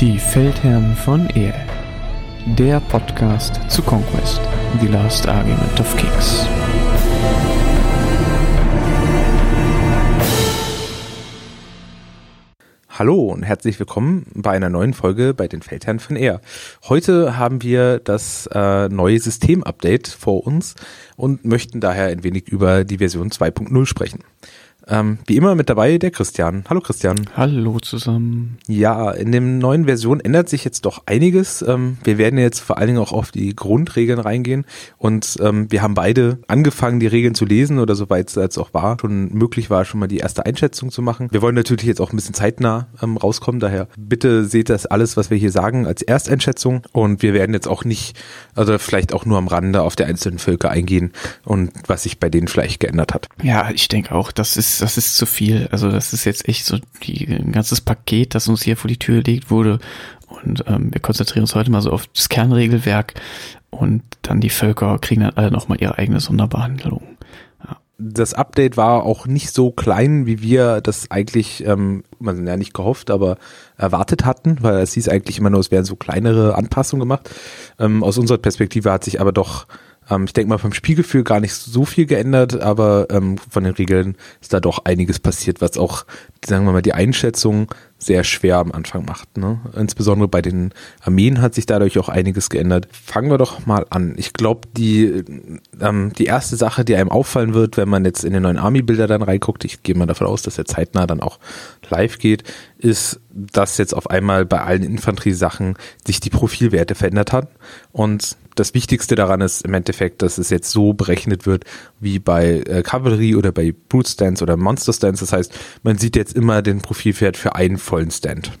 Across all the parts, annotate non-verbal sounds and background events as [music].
Die Feldherren von Ehr. Der Podcast zu Conquest, The Last Argument of Kings. Hallo und herzlich willkommen bei einer neuen Folge bei den Feldherren von Air. Heute haben wir das äh, neue System-Update vor uns und möchten daher ein wenig über die Version 2.0 sprechen. Ähm, wie immer mit dabei der Christian. Hallo Christian. Hallo zusammen. Ja, in dem neuen Version ändert sich jetzt doch einiges. Ähm, wir werden jetzt vor allen Dingen auch auf die Grundregeln reingehen und ähm, wir haben beide angefangen, die Regeln zu lesen oder soweit es jetzt auch war, schon möglich war, schon mal die erste Einschätzung zu machen. Wir wollen natürlich jetzt auch ein bisschen zeitnah ähm, rauskommen, daher bitte seht das alles, was wir hier sagen, als Ersteinschätzung und wir werden jetzt auch nicht, also vielleicht auch nur am Rande auf die einzelnen Völker eingehen und was sich bei denen vielleicht geändert hat. Ja, ich denke auch, das ist das ist zu viel. Also das ist jetzt echt so die, ein ganzes Paket, das uns hier vor die Tür gelegt wurde. Und ähm, wir konzentrieren uns heute mal so auf das Kernregelwerk und dann die Völker kriegen dann alle nochmal ihre eigene Sonderbehandlung. Ja. Das Update war auch nicht so klein, wie wir das eigentlich, ähm, man ja nicht gehofft, aber erwartet hatten, weil es hieß eigentlich immer nur, es werden so kleinere Anpassungen gemacht. Ähm, aus unserer Perspektive hat sich aber doch ähm, ich denke mal vom Spielgefühl gar nicht so viel geändert, aber ähm, von den Regeln ist da doch einiges passiert, was auch, sagen wir mal, die Einschätzung sehr schwer am Anfang macht. Ne? Insbesondere bei den Armeen hat sich dadurch auch einiges geändert. Fangen wir doch mal an. Ich glaube, die, ähm, die erste Sache, die einem auffallen wird, wenn man jetzt in den neuen Army-Bilder dann reinguckt, ich gehe mal davon aus, dass er zeitnah dann auch live geht, ist, dass jetzt auf einmal bei allen Infanteriesachen sich die Profilwerte verändert hat. Und das Wichtigste daran ist im Endeffekt, dass es jetzt so berechnet wird wie bei äh, Cavalry oder bei Brute Stance oder Monster Stance. Das heißt, man sieht jetzt immer den Profilwert für einen vollen Stand.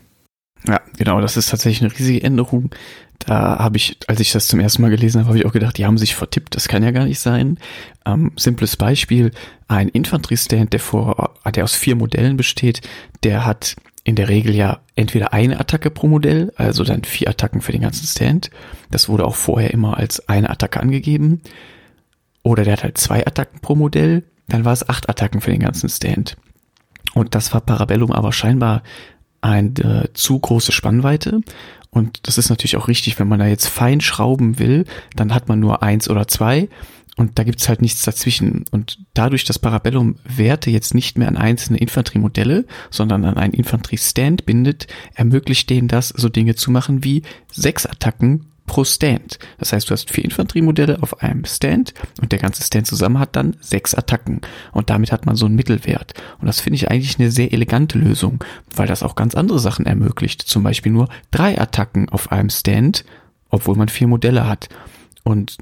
Ja, genau, das ist tatsächlich eine riesige Änderung. Da habe ich, als ich das zum ersten Mal gelesen habe, habe ich auch gedacht, die haben sich vertippt, das kann ja gar nicht sein. Ähm, simples Beispiel, ein Infanteriestand, der vor, der aus vier Modellen besteht, der hat in der Regel ja entweder eine Attacke pro Modell, also dann vier Attacken für den ganzen Stand. Das wurde auch vorher immer als eine Attacke angegeben. Oder der hat halt zwei Attacken pro Modell, dann war es acht Attacken für den ganzen Stand. Und das war Parabellum aber scheinbar eine zu große Spannweite. Und das ist natürlich auch richtig, wenn man da jetzt fein schrauben will, dann hat man nur eins oder zwei. Und da gibt's halt nichts dazwischen. Und dadurch, dass Parabellum Werte jetzt nicht mehr an einzelne Infanteriemodelle, sondern an einen Infanteriestand bindet, ermöglicht denen das, so Dinge zu machen wie sechs Attacken pro Stand. Das heißt, du hast vier Infanteriemodelle auf einem Stand und der ganze Stand zusammen hat dann sechs Attacken. Und damit hat man so einen Mittelwert. Und das finde ich eigentlich eine sehr elegante Lösung, weil das auch ganz andere Sachen ermöglicht. Zum Beispiel nur drei Attacken auf einem Stand, obwohl man vier Modelle hat. Und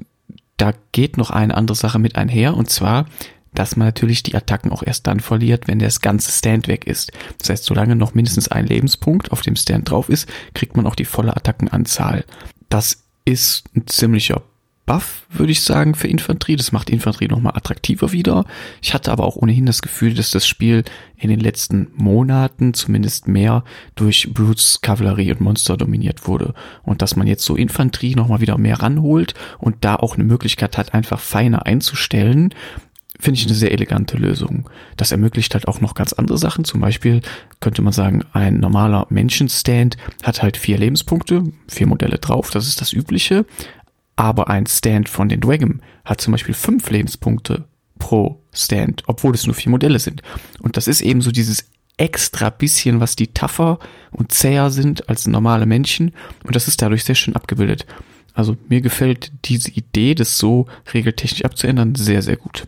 da geht noch eine andere Sache mit einher und zwar, dass man natürlich die Attacken auch erst dann verliert, wenn das ganze Stand weg ist. Das heißt, solange noch mindestens ein Lebenspunkt auf dem Stand drauf ist, kriegt man auch die volle Attackenanzahl. Das ist ein ziemlicher Buff, würde ich sagen, für Infanterie. Das macht Infanterie nochmal attraktiver wieder. Ich hatte aber auch ohnehin das Gefühl, dass das Spiel in den letzten Monaten zumindest mehr durch Brutes, Kavallerie und Monster dominiert wurde. Und dass man jetzt so Infanterie nochmal wieder mehr ranholt und da auch eine Möglichkeit hat, einfach feiner einzustellen, finde ich eine sehr elegante Lösung. Das ermöglicht halt auch noch ganz andere Sachen. Zum Beispiel könnte man sagen, ein normaler Menschenstand hat halt vier Lebenspunkte, vier Modelle drauf, das ist das Übliche. Aber ein Stand von den Dragon hat zum Beispiel fünf Lebenspunkte pro Stand, obwohl es nur vier Modelle sind. Und das ist eben so dieses extra bisschen, was die tougher und zäher sind als normale Menschen. Und das ist dadurch sehr schön abgebildet. Also mir gefällt diese Idee, das so regeltechnisch abzuändern, sehr, sehr gut.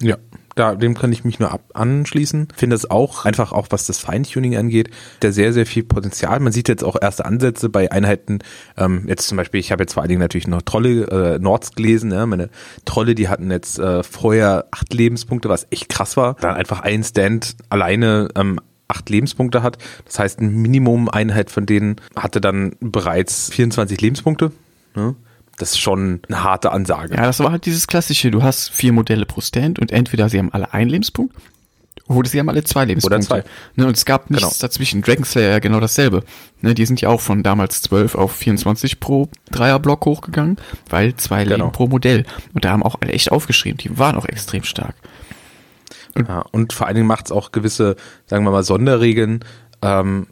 Ja, da, dem kann ich mich nur ab anschließen. Finde es auch, einfach auch was das Feintuning angeht, der sehr, sehr viel Potenzial. Man sieht jetzt auch erste Ansätze bei Einheiten, ähm, jetzt zum Beispiel, ich habe jetzt vor allen Dingen natürlich noch Trolle, äh, Nords gelesen, ja, meine Trolle, die hatten jetzt äh, vorher acht Lebenspunkte, was echt krass war. Dann einfach ein Stand alleine ähm, acht Lebenspunkte hat. Das heißt, ein Minimum-Einheit von denen hatte dann bereits 24 Lebenspunkte. Ne? Das ist schon eine harte Ansage. Ja, das war halt dieses klassische, du hast vier Modelle pro Stand und entweder sie haben alle einen Lebenspunkt oder sie haben alle zwei Lebenspunkte. Oder zwei. Ne, und es gab nichts genau. dazwischen. Dragon Slayer ja genau dasselbe. Ne, die sind ja auch von damals 12 auf 24 pro Dreierblock hochgegangen, weil zwei genau. Leben pro Modell. Und da haben auch alle echt aufgeschrieben. Die waren auch extrem stark. Und, ja, und vor allen Dingen macht es auch gewisse, sagen wir mal, Sonderregeln, ähm,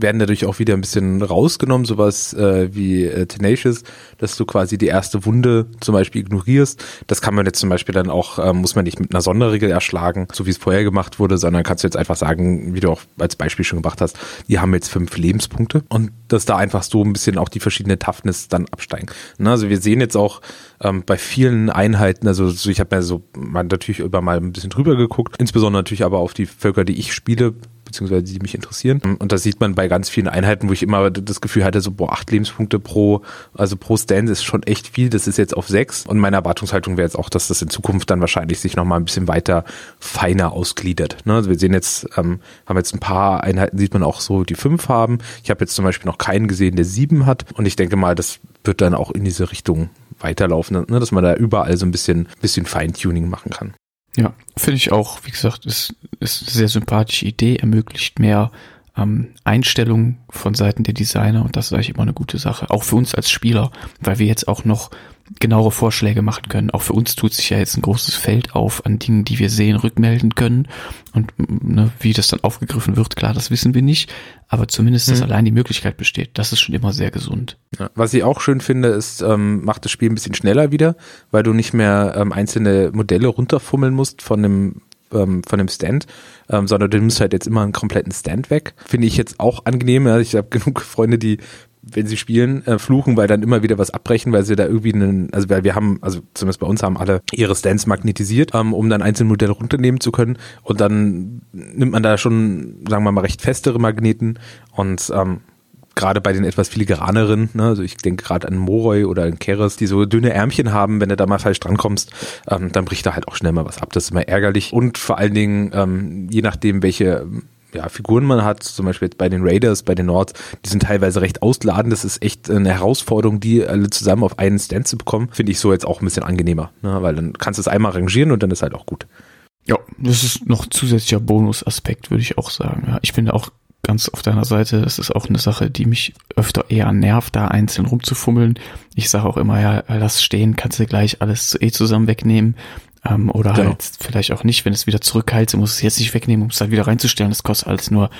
werden dadurch auch wieder ein bisschen rausgenommen, sowas äh, wie äh, Tenacious, dass du quasi die erste Wunde zum Beispiel ignorierst. Das kann man jetzt zum Beispiel dann auch, äh, muss man nicht mit einer Sonderregel erschlagen, so wie es vorher gemacht wurde, sondern kannst du jetzt einfach sagen, wie du auch als Beispiel schon gemacht hast, die haben jetzt fünf Lebenspunkte und dass da einfach so ein bisschen auch die verschiedene Toughness dann absteigen. Ne? Also wir sehen jetzt auch ähm, bei vielen Einheiten, also so, ich habe mir so mal natürlich über mal ein bisschen drüber geguckt, insbesondere natürlich aber auf die Völker, die ich spiele, beziehungsweise die mich interessieren. Und das sieht man bei ganz vielen Einheiten, wo ich immer das Gefühl hatte, so, boah, acht Lebenspunkte pro, also pro Stand ist schon echt viel. Das ist jetzt auf sechs. Und meine Erwartungshaltung wäre jetzt auch, dass das in Zukunft dann wahrscheinlich sich nochmal ein bisschen weiter feiner ausgliedert. Ne? Also wir sehen jetzt, ähm, haben jetzt ein paar Einheiten, sieht man auch so, die fünf haben. Ich habe jetzt zum Beispiel noch keinen gesehen, der sieben hat. Und ich denke mal, das wird dann auch in diese Richtung weiterlaufen, ne? dass man da überall so ein bisschen, bisschen Feintuning machen kann. Ja, finde ich auch, wie gesagt, ist, ist eine sehr sympathische Idee, ermöglicht mehr ähm, Einstellungen von Seiten der Designer und das ist eigentlich immer eine gute Sache. Auch für uns als Spieler, weil wir jetzt auch noch genauere Vorschläge machen können. Auch für uns tut sich ja jetzt ein großes Feld auf an Dingen, die wir sehen, rückmelden können. Und ne, wie das dann aufgegriffen wird, klar, das wissen wir nicht. Aber zumindest, dass mhm. allein die Möglichkeit besteht, das ist schon immer sehr gesund. Ja, was ich auch schön finde, ist, ähm, macht das Spiel ein bisschen schneller wieder, weil du nicht mehr ähm, einzelne Modelle runterfummeln musst von dem ähm, von dem Stand, ähm, sondern du nimmst halt jetzt immer einen kompletten Stand weg. Finde ich jetzt auch angenehm. Ja. Ich habe [laughs] genug Freunde, die wenn sie spielen, äh, fluchen, weil dann immer wieder was abbrechen, weil sie da irgendwie einen, also weil wir haben, also zumindest bei uns haben alle ihre Stands magnetisiert, ähm, um dann einzelne Modelle runternehmen zu können. Und dann nimmt man da schon, sagen wir mal, recht festere Magneten und ähm, gerade bei den etwas filigraneren, ne, also ich denke gerade an Moroi oder an Keres, die so dünne Ärmchen haben, wenn du da mal falsch drankommst, ähm, dann bricht da halt auch schnell mal was ab. Das ist immer ärgerlich. Und vor allen Dingen, ähm, je nachdem, welche ja, Figuren man hat, zum Beispiel jetzt bei den Raiders, bei den Nords, die sind teilweise recht ausladend. Das ist echt eine Herausforderung, die alle zusammen auf einen Stand zu bekommen. Finde ich so jetzt auch ein bisschen angenehmer, ne? weil dann kannst du es einmal rangieren und dann ist halt auch gut. Ja, das ist noch zusätzlicher Bonusaspekt, würde ich auch sagen. Ja, ich bin da auch ganz auf deiner Seite. Das ist auch eine Sache, die mich öfter eher nervt, da einzeln rumzufummeln. Ich sage auch immer, ja, lass stehen, kannst du gleich alles eh zusammen wegnehmen. Ähm, oder genau. halt vielleicht auch nicht, wenn es wieder zurückheilt, muss es jetzt nicht wegnehmen, um es dann wieder reinzustellen. Das kostet alles nur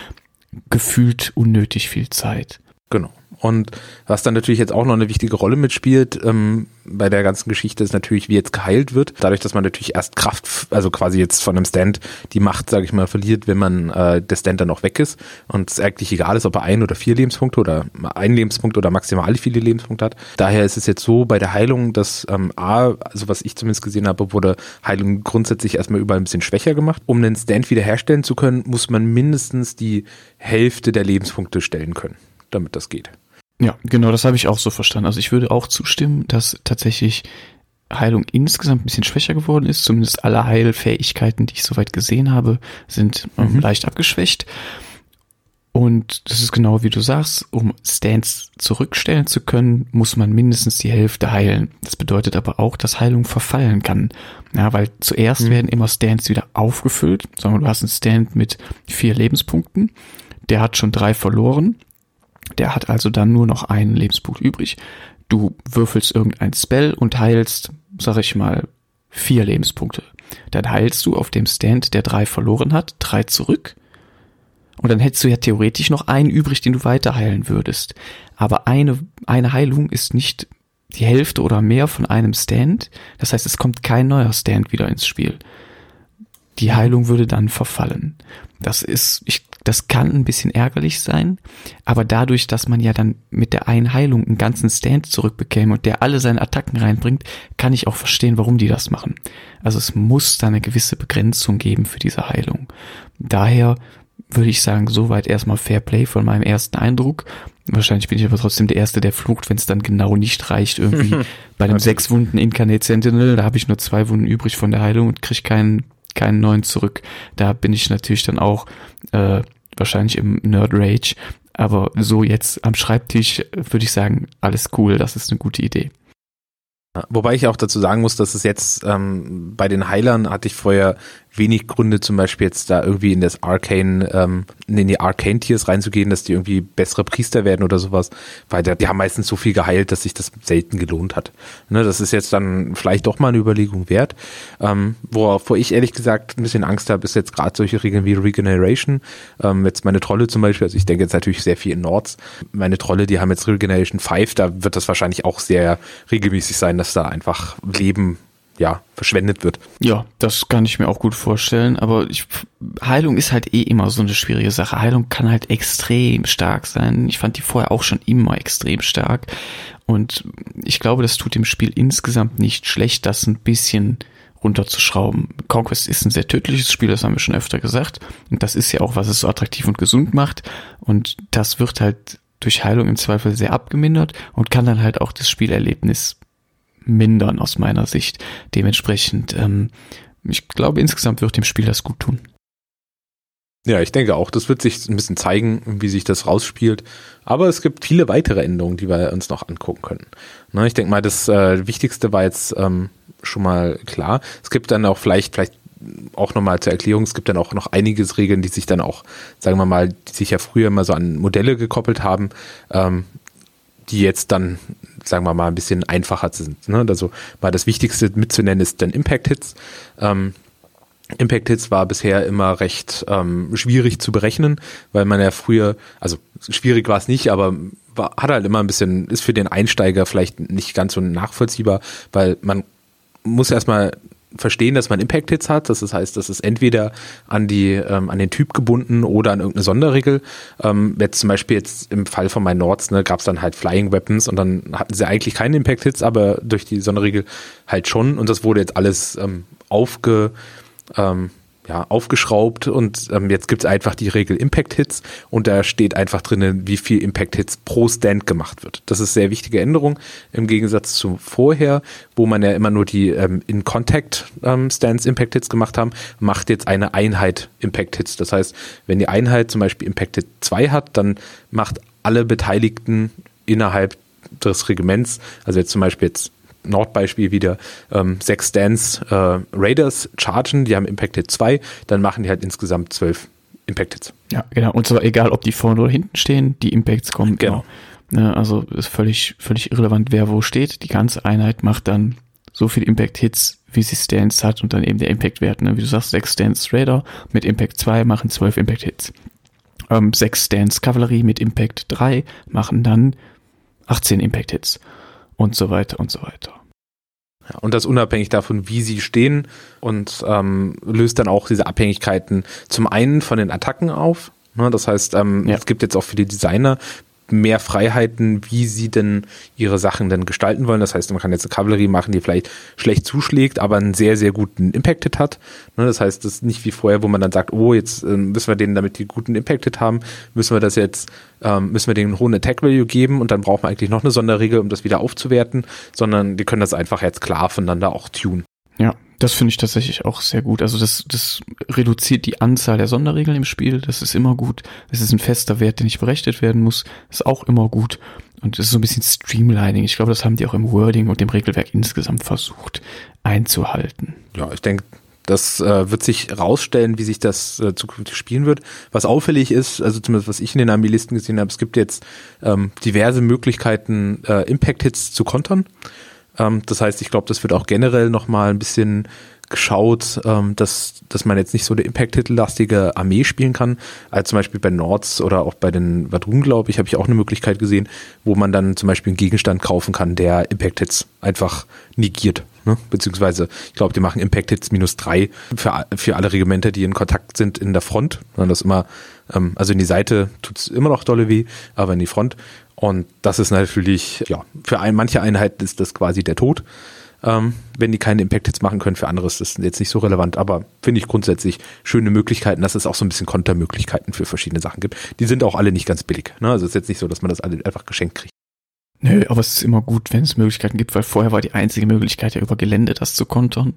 gefühlt unnötig viel Zeit. Genau. Und was dann natürlich jetzt auch noch eine wichtige Rolle mitspielt ähm, bei der ganzen Geschichte ist natürlich, wie jetzt geheilt wird. Dadurch, dass man natürlich erst Kraft, also quasi jetzt von einem Stand die Macht, sage ich mal, verliert, wenn man äh, der Stand dann auch weg ist und es eigentlich egal ist, ob er ein oder vier Lebenspunkte oder ein Lebenspunkt oder maximal viele Lebenspunkte hat. Daher ist es jetzt so bei der Heilung, dass ähm, A, also was ich zumindest gesehen habe, wurde Heilung grundsätzlich erstmal überall ein bisschen schwächer gemacht. Um einen Stand wiederherstellen zu können, muss man mindestens die Hälfte der Lebenspunkte stellen können, damit das geht. Ja, genau, das habe ich auch so verstanden. Also ich würde auch zustimmen, dass tatsächlich Heilung insgesamt ein bisschen schwächer geworden ist. Zumindest alle Heilfähigkeiten, die ich soweit gesehen habe, sind ähm, mhm. leicht abgeschwächt. Und das ist genau wie du sagst, um Stands zurückstellen zu können, muss man mindestens die Hälfte heilen. Das bedeutet aber auch, dass Heilung verfallen kann. Ja, weil zuerst mhm. werden immer Stands wieder aufgefüllt. Sagen wir, du hast einen Stand mit vier Lebenspunkten. Der hat schon drei verloren. Der hat also dann nur noch einen Lebenspunkt übrig. Du würfelst irgendein Spell und heilst, sag ich mal, vier Lebenspunkte. Dann heilst du auf dem Stand, der drei verloren hat, drei zurück. Und dann hättest du ja theoretisch noch einen übrig, den du weiter heilen würdest. Aber eine, eine Heilung ist nicht die Hälfte oder mehr von einem Stand. Das heißt, es kommt kein neuer Stand wieder ins Spiel. Die Heilung würde dann verfallen. Das ist, ich das kann ein bisschen ärgerlich sein, aber dadurch, dass man ja dann mit der einen Heilung einen ganzen Stand zurückbekäme und der alle seine Attacken reinbringt, kann ich auch verstehen, warum die das machen. Also es muss da eine gewisse Begrenzung geben für diese Heilung. Daher würde ich sagen, soweit erstmal Fair Play von meinem ersten Eindruck. Wahrscheinlich bin ich aber trotzdem der Erste, der flucht, wenn es dann genau nicht reicht. Irgendwie [laughs] bei einem sechs Wunden Incarnate Sentinel, da habe ich nur zwei Wunden übrig von der Heilung und kriege keinen keinen neuen zurück. Da bin ich natürlich dann auch äh, wahrscheinlich im Nerd Rage. Aber so jetzt am Schreibtisch würde ich sagen, alles cool, das ist eine gute Idee. Wobei ich auch dazu sagen muss, dass es jetzt ähm, bei den Heilern hatte ich vorher wenig Gründe, zum Beispiel jetzt da irgendwie in das Arcane, ähm, in die Arcane-Tiers reinzugehen, dass die irgendwie bessere Priester werden oder sowas, weil die haben meistens so viel geheilt, dass sich das selten gelohnt hat. Ne, das ist jetzt dann vielleicht doch mal eine Überlegung wert. Ähm, wovor ich ehrlich gesagt ein bisschen Angst habe, ist jetzt gerade solche Regeln wie Regeneration. Ähm, jetzt meine Trolle zum Beispiel, also ich denke jetzt natürlich sehr viel in Nords. Meine Trolle, die haben jetzt Regeneration 5, da wird das wahrscheinlich auch sehr regelmäßig sein, dass da einfach Leben ja, verschwendet wird. Ja, das kann ich mir auch gut vorstellen, aber ich, Heilung ist halt eh immer so eine schwierige Sache. Heilung kann halt extrem stark sein. Ich fand die vorher auch schon immer extrem stark und ich glaube, das tut dem Spiel insgesamt nicht schlecht, das ein bisschen runterzuschrauben. Conquest ist ein sehr tödliches Spiel, das haben wir schon öfter gesagt und das ist ja auch, was es so attraktiv und gesund macht und das wird halt durch Heilung im Zweifel sehr abgemindert und kann dann halt auch das Spielerlebnis mindern aus meiner Sicht. Dementsprechend, ähm, ich glaube, insgesamt wird dem Spiel das gut tun. Ja, ich denke auch, das wird sich ein bisschen zeigen, wie sich das rausspielt. Aber es gibt viele weitere Änderungen, die wir uns noch angucken können. Ne, ich denke mal, das äh, Wichtigste war jetzt ähm, schon mal klar. Es gibt dann auch vielleicht, vielleicht auch nochmal zur Erklärung, es gibt dann auch noch einiges Regeln, die sich dann auch, sagen wir mal, die sich ja früher immer so an Modelle gekoppelt haben, ähm, die jetzt dann, sagen wir mal, ein bisschen einfacher sind. Ne? Also mal das Wichtigste mitzunennen ist dann Impact Hits. Ähm, Impact Hits war bisher immer recht ähm, schwierig zu berechnen, weil man ja früher, also schwierig war es nicht, aber war, hat halt immer ein bisschen, ist für den Einsteiger vielleicht nicht ganz so nachvollziehbar, weil man muss erstmal verstehen, dass man Impact-Hits hat. Das heißt, das ist entweder an die ähm, an den Typ gebunden oder an irgendeine Sonderregel. Ähm, jetzt zum Beispiel jetzt im Fall von meinen Nords ne, gab es dann halt Flying Weapons und dann hatten sie eigentlich keine Impact-Hits, aber durch die Sonderregel halt schon. Und das wurde jetzt alles ähm, aufge ähm, ja, aufgeschraubt und ähm, jetzt gibt's einfach die Regel Impact Hits und da steht einfach drinnen, wie viel Impact Hits pro Stand gemacht wird. Das ist sehr wichtige Änderung im Gegensatz zu vorher, wo man ja immer nur die ähm, in Contact ähm, Stands Impact Hits gemacht haben, macht jetzt eine Einheit Impact Hits. Das heißt, wenn die Einheit zum Beispiel Impact Hit 2 hat, dann macht alle Beteiligten innerhalb des Regiments, also jetzt zum Beispiel jetzt Nordbeispiel wieder ähm, sechs Stands äh, Raiders chargen, die haben Impacted 2, dann machen die halt insgesamt zwölf Impacted. Ja, genau. Und zwar egal, ob die vorne oder hinten stehen, die Impacts kommen. Genau. genau. Ne, also ist völlig, völlig irrelevant, wer wo steht. Die ganze Einheit macht dann so viel Impact-Hits, wie sie Stands hat und dann eben der Impact-Wert. Ne? Wie du sagst, sechs Stands Raider mit Impact 2 machen zwölf Impact-Hits. Ähm, sechs Stands Kavallerie mit Impact 3 machen dann 18 Impact-Hits und so weiter und so weiter. Ja, und das unabhängig davon, wie sie stehen und ähm, löst dann auch diese Abhängigkeiten zum einen von den Attacken auf. Ne, das heißt, ähm, ja. es gibt jetzt auch für die Designer mehr Freiheiten, wie sie denn ihre Sachen denn gestalten wollen. Das heißt, man kann jetzt eine Kavallerie machen, die vielleicht schlecht zuschlägt, aber einen sehr, sehr guten Impacted hat. Ne, das heißt, das ist nicht wie vorher, wo man dann sagt, oh, jetzt ähm, müssen wir denen, damit die guten Impacted haben, müssen wir das jetzt, ähm, müssen wir denen einen hohen Attack Value geben und dann braucht man eigentlich noch eine Sonderregel, um das wieder aufzuwerten, sondern die können das einfach jetzt klar voneinander auch tun. Ja, das finde ich tatsächlich auch sehr gut. Also das, das reduziert die Anzahl der Sonderregeln im Spiel. Das ist immer gut. Es ist ein fester Wert, der nicht berechnet werden muss. Ist auch immer gut. Und es ist so ein bisschen Streamlining. Ich glaube, das haben die auch im Wording und dem Regelwerk insgesamt versucht einzuhalten. Ja, ich denke, das äh, wird sich rausstellen, wie sich das äh, zukünftig spielen wird. Was auffällig ist, also zumindest was ich in den Army-Listen gesehen habe, es gibt jetzt ähm, diverse Möglichkeiten, äh, Impact-Hits zu kontern. Ähm, das heißt, ich glaube, das wird auch generell nochmal ein bisschen geschaut, ähm, dass, dass man jetzt nicht so eine Impact-Titellastige Armee spielen kann, als zum Beispiel bei Nords oder auch bei den Vadrun, glaube ich, habe ich auch eine Möglichkeit gesehen, wo man dann zum Beispiel einen Gegenstand kaufen kann, der Impact-Hits einfach negiert. Ne? Beziehungsweise, ich glaube, die machen Impact-Hits minus drei für, für alle Regimenter, die in Kontakt sind in der Front. Das immer, ähm, also in die Seite tut's immer noch dolle weh, aber in die Front. Und das ist natürlich, ja, für ein, manche Einheiten ist das quasi der Tod. Ähm, wenn die keine Impact-Hits machen können, für andere ist das jetzt nicht so relevant, aber finde ich grundsätzlich schöne Möglichkeiten, dass es auch so ein bisschen Kontermöglichkeiten für verschiedene Sachen gibt. Die sind auch alle nicht ganz billig. Ne? Also es ist jetzt nicht so, dass man das alle einfach geschenkt kriegt. Nö, aber es ist immer gut, wenn es Möglichkeiten gibt, weil vorher war die einzige Möglichkeit ja über Gelände das zu kontern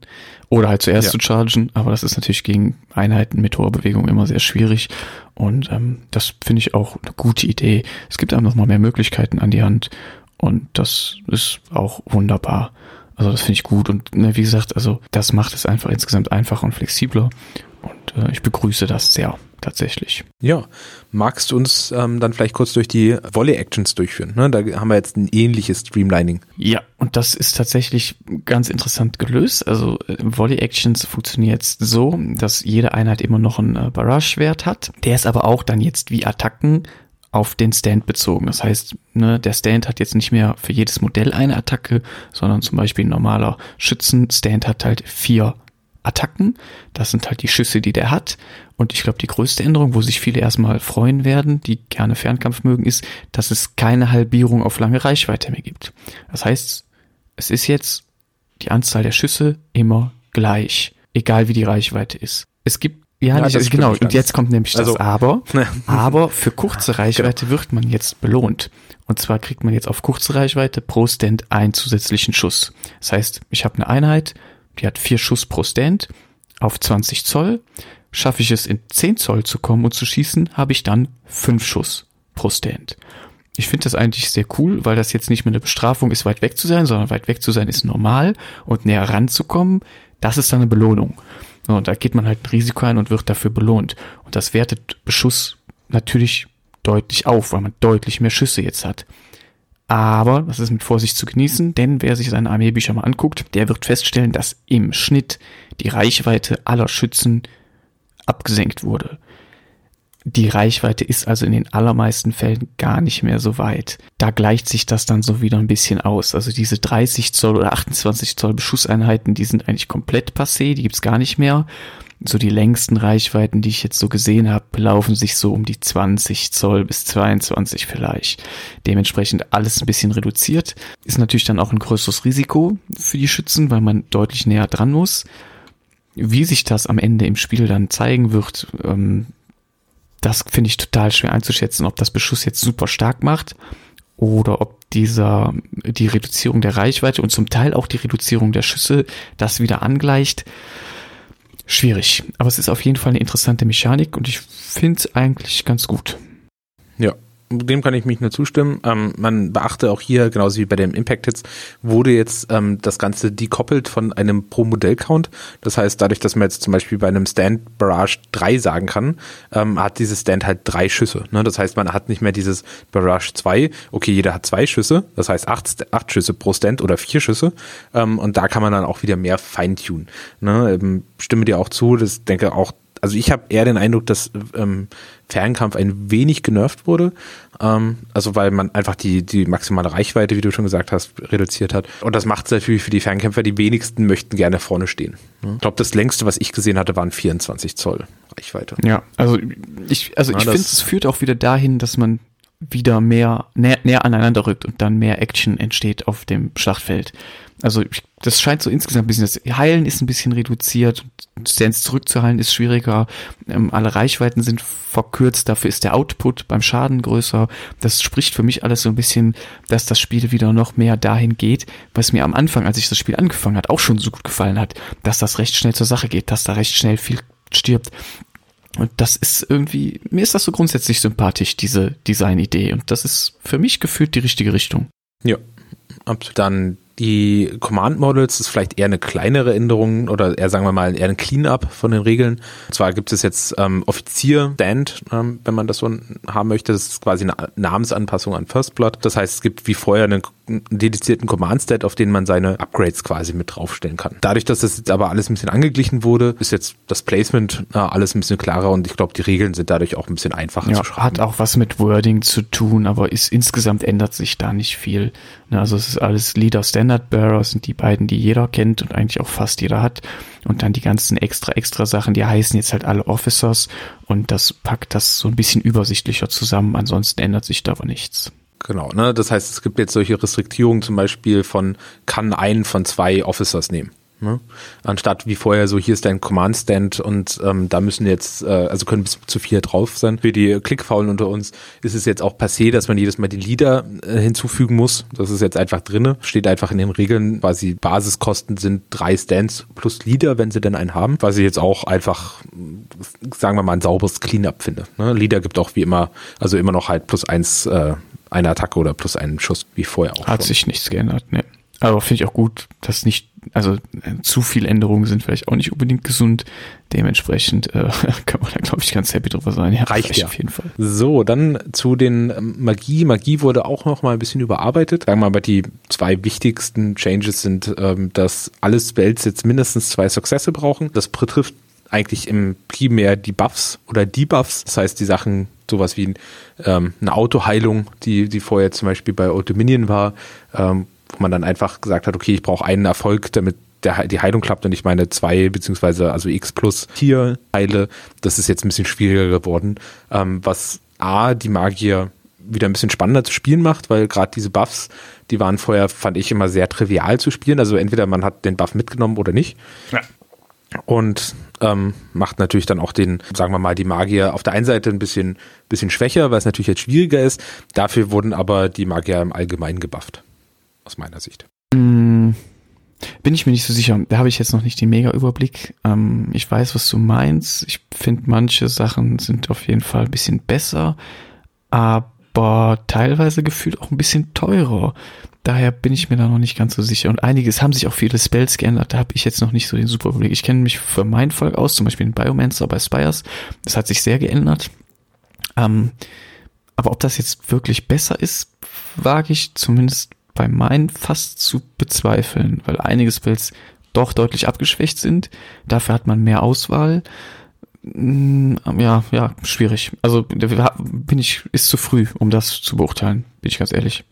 oder halt zuerst ja. zu chargen, aber das ist natürlich gegen Einheiten mit hoher Bewegung immer sehr schwierig und ähm, das finde ich auch eine gute Idee. Es gibt einem noch mal mehr Möglichkeiten an die Hand und das ist auch wunderbar. Also das finde ich gut und ne, wie gesagt, also das macht es einfach insgesamt einfacher und flexibler und äh, ich begrüße das sehr tatsächlich. Ja, magst du uns ähm, dann vielleicht kurz durch die Volley-Actions durchführen? Ne? Da haben wir jetzt ein ähnliches Streamlining. Ja, und das ist tatsächlich ganz interessant gelöst. Also äh, Volley-Actions funktioniert jetzt so, dass jede Einheit immer noch einen äh, Barrage-Wert hat. Der ist aber auch dann jetzt wie Attacken auf den Stand bezogen. Das heißt, ne, der Stand hat jetzt nicht mehr für jedes Modell eine Attacke, sondern zum Beispiel ein normaler Schützenstand hat halt vier Attacken. Das sind halt die Schüsse, die der hat. Und ich glaube, die größte Änderung, wo sich viele erstmal freuen werden, die gerne Fernkampf mögen, ist, dass es keine Halbierung auf lange Reichweite mehr gibt. Das heißt, es ist jetzt die Anzahl der Schüsse immer gleich, egal wie die Reichweite ist. Es gibt ja, ja nicht, genau. Und jetzt kommt nämlich also, das Aber. [laughs] aber für kurze Reichweite genau. wird man jetzt belohnt. Und zwar kriegt man jetzt auf kurze Reichweite pro Stand einen zusätzlichen Schuss. Das heißt, ich habe eine Einheit, die hat vier Schuss pro Stand auf 20 Zoll. Schaffe ich es in 10 Zoll zu kommen und zu schießen, habe ich dann fünf Schuss pro Stand. Ich finde das eigentlich sehr cool, weil das jetzt nicht mehr eine Bestrafung ist, weit weg zu sein, sondern weit weg zu sein ist normal und näher ranzukommen, das ist dann eine Belohnung. Und da geht man halt ein Risiko ein und wird dafür belohnt. Und das wertet Beschuss natürlich deutlich auf, weil man deutlich mehr Schüsse jetzt hat. Aber das ist mit Vorsicht zu genießen, denn wer sich seine Armeebücher mal anguckt, der wird feststellen, dass im Schnitt die Reichweite aller Schützen abgesenkt wurde. Die Reichweite ist also in den allermeisten Fällen gar nicht mehr so weit. Da gleicht sich das dann so wieder ein bisschen aus. Also diese 30 Zoll oder 28 Zoll Beschusseinheiten, die sind eigentlich komplett passé, die gibt's gar nicht mehr. So die längsten Reichweiten, die ich jetzt so gesehen habe, laufen sich so um die 20 Zoll bis 22 vielleicht. Dementsprechend alles ein bisschen reduziert. Ist natürlich dann auch ein größeres Risiko für die Schützen, weil man deutlich näher dran muss. Wie sich das am Ende im Spiel dann zeigen wird, ähm, das finde ich total schwer einzuschätzen, ob das Beschuss jetzt super stark macht oder ob dieser, die Reduzierung der Reichweite und zum Teil auch die Reduzierung der Schüsse das wieder angleicht. Schwierig. Aber es ist auf jeden Fall eine interessante Mechanik und ich finde es eigentlich ganz gut. Dem kann ich mich nur zustimmen. Ähm, man beachte auch hier, genauso wie bei dem Impact Hits, wurde jetzt ähm, das Ganze dekoppelt von einem Pro-Modell-Count. Das heißt, dadurch, dass man jetzt zum Beispiel bei einem Stand Barrage 3 sagen kann, ähm, hat dieses Stand halt drei Schüsse. Ne? Das heißt, man hat nicht mehr dieses Barrage 2, okay, jeder hat zwei Schüsse, das heißt acht, acht Schüsse pro Stand oder vier Schüsse. Ähm, und da kann man dann auch wieder mehr feintunen. Ne? Ähm, stimme dir auch zu, das denke auch also ich habe eher den Eindruck, dass ähm, Fernkampf ein wenig genervt wurde. Ähm, also weil man einfach die, die maximale Reichweite, wie du schon gesagt hast, reduziert hat. Und das macht es natürlich für die Fernkämpfer, die wenigsten möchten gerne vorne stehen. Ich glaube, das längste, was ich gesehen hatte, waren 24 Zoll Reichweite. Ja, also ich, also ja, ich finde, es führt auch wieder dahin, dass man wieder mehr näher, näher aneinander rückt und dann mehr Action entsteht auf dem Schlachtfeld. Also ich, das scheint so insgesamt ein bisschen, das Heilen ist ein bisschen reduziert, Stance zurückzuheilen ist schwieriger, ähm, alle Reichweiten sind verkürzt, dafür ist der Output beim Schaden größer. Das spricht für mich alles so ein bisschen, dass das Spiel wieder noch mehr dahin geht, was mir am Anfang, als ich das Spiel angefangen hat, auch schon so gut gefallen hat, dass das recht schnell zur Sache geht, dass da recht schnell viel stirbt. Und das ist irgendwie, mir ist das so grundsätzlich sympathisch, diese Designidee. Und das ist für mich gefühlt die richtige Richtung. Ja, absolut. Dann die Command Models ist vielleicht eher eine kleinere Änderung oder eher, sagen wir mal, eher ein Clean-up von den Regeln. Und zwar gibt es jetzt ähm, Offizier Stand, ähm, wenn man das so haben möchte. Das ist quasi eine Namensanpassung an First Blood. Das heißt, es gibt wie vorher einen, einen dedizierten Command-Stat, auf den man seine Upgrades quasi mit draufstellen kann. Dadurch, dass das jetzt aber alles ein bisschen angeglichen wurde, ist jetzt das Placement äh, alles ein bisschen klarer und ich glaube, die Regeln sind dadurch auch ein bisschen einfacher ja, zu schreiben. Hat auch was mit Wording zu tun, aber ist insgesamt ändert sich da nicht viel. Also es ist alles Leader Standard Standard Bearer sind die beiden, die jeder kennt und eigentlich auch fast jeder hat. Und dann die ganzen extra, extra Sachen, die heißen jetzt halt alle Officers und das packt das so ein bisschen übersichtlicher zusammen. Ansonsten ändert sich da aber nichts. Genau, ne? Das heißt, es gibt jetzt solche Restriktierungen zum Beispiel von, kann einen von zwei Officers nehmen. Ne? Anstatt wie vorher so, hier ist dein Command-Stand und ähm, da müssen jetzt, äh, also können bis zu vier drauf sein. Für die Klickfaulen unter uns ist es jetzt auch passé, dass man jedes Mal die Leader äh, hinzufügen muss. Das ist jetzt einfach drinne. Steht einfach in den Regeln, quasi Basiskosten sind drei Stands plus Leader, wenn sie denn einen haben. Was ich jetzt auch einfach, sagen wir mal, ein sauberes Cleanup finde. Ne? Leader gibt auch wie immer, also immer noch halt plus eins, äh, eine Attacke oder plus einen Schuss, wie vorher auch. Hat schon. sich nichts geändert, ne. Aber finde ich auch gut, dass nicht, also äh, zu viel Änderungen sind vielleicht auch nicht unbedingt gesund. Dementsprechend äh, [laughs] kann man da, glaube ich, ganz happy drüber sein. Ja, reicht ja. auf jeden Fall. So, dann zu den ähm, Magie. Magie wurde auch noch mal ein bisschen überarbeitet. Sagen wir mal, die zwei wichtigsten Changes sind, ähm, dass alle Spells jetzt mindestens zwei Successe brauchen. Das betrifft eigentlich im primär die Buffs oder Debuffs. Das heißt, die Sachen, sowas wie ähm, eine Autoheilung, die, die vorher zum Beispiel bei Autominion war, ähm, wo man dann einfach gesagt hat, okay, ich brauche einen Erfolg, damit der, die Heilung klappt und ich meine zwei beziehungsweise also x plus vier Heile. Das ist jetzt ein bisschen schwieriger geworden, ähm, was A, die Magier wieder ein bisschen spannender zu spielen macht, weil gerade diese Buffs, die waren vorher, fand ich immer sehr trivial zu spielen. Also entweder man hat den Buff mitgenommen oder nicht. Ja. Und ähm, macht natürlich dann auch den, sagen wir mal, die Magier auf der einen Seite ein bisschen, bisschen schwächer, weil es natürlich jetzt schwieriger ist. Dafür wurden aber die Magier im Allgemeinen gebufft. Aus meiner Sicht. Mm, bin ich mir nicht so sicher. Da habe ich jetzt noch nicht den Mega-Überblick. Ähm, ich weiß, was du meinst. Ich finde, manche Sachen sind auf jeden Fall ein bisschen besser, aber teilweise gefühlt auch ein bisschen teurer. Daher bin ich mir da noch nicht ganz so sicher. Und einiges haben sich auch viele Spells geändert. Da habe ich jetzt noch nicht so den super Überblick. Ich kenne mich für mein Volk aus, zum Beispiel den Biomancer bei Spires. Das hat sich sehr geändert. Ähm, aber ob das jetzt wirklich besser ist, wage ich zumindest bei meinen fast zu bezweifeln, weil einige Spells doch deutlich abgeschwächt sind. Dafür hat man mehr Auswahl. Mm, ja, ja, schwierig. Also bin ich, ist zu früh, um das zu beurteilen, bin ich ganz ehrlich.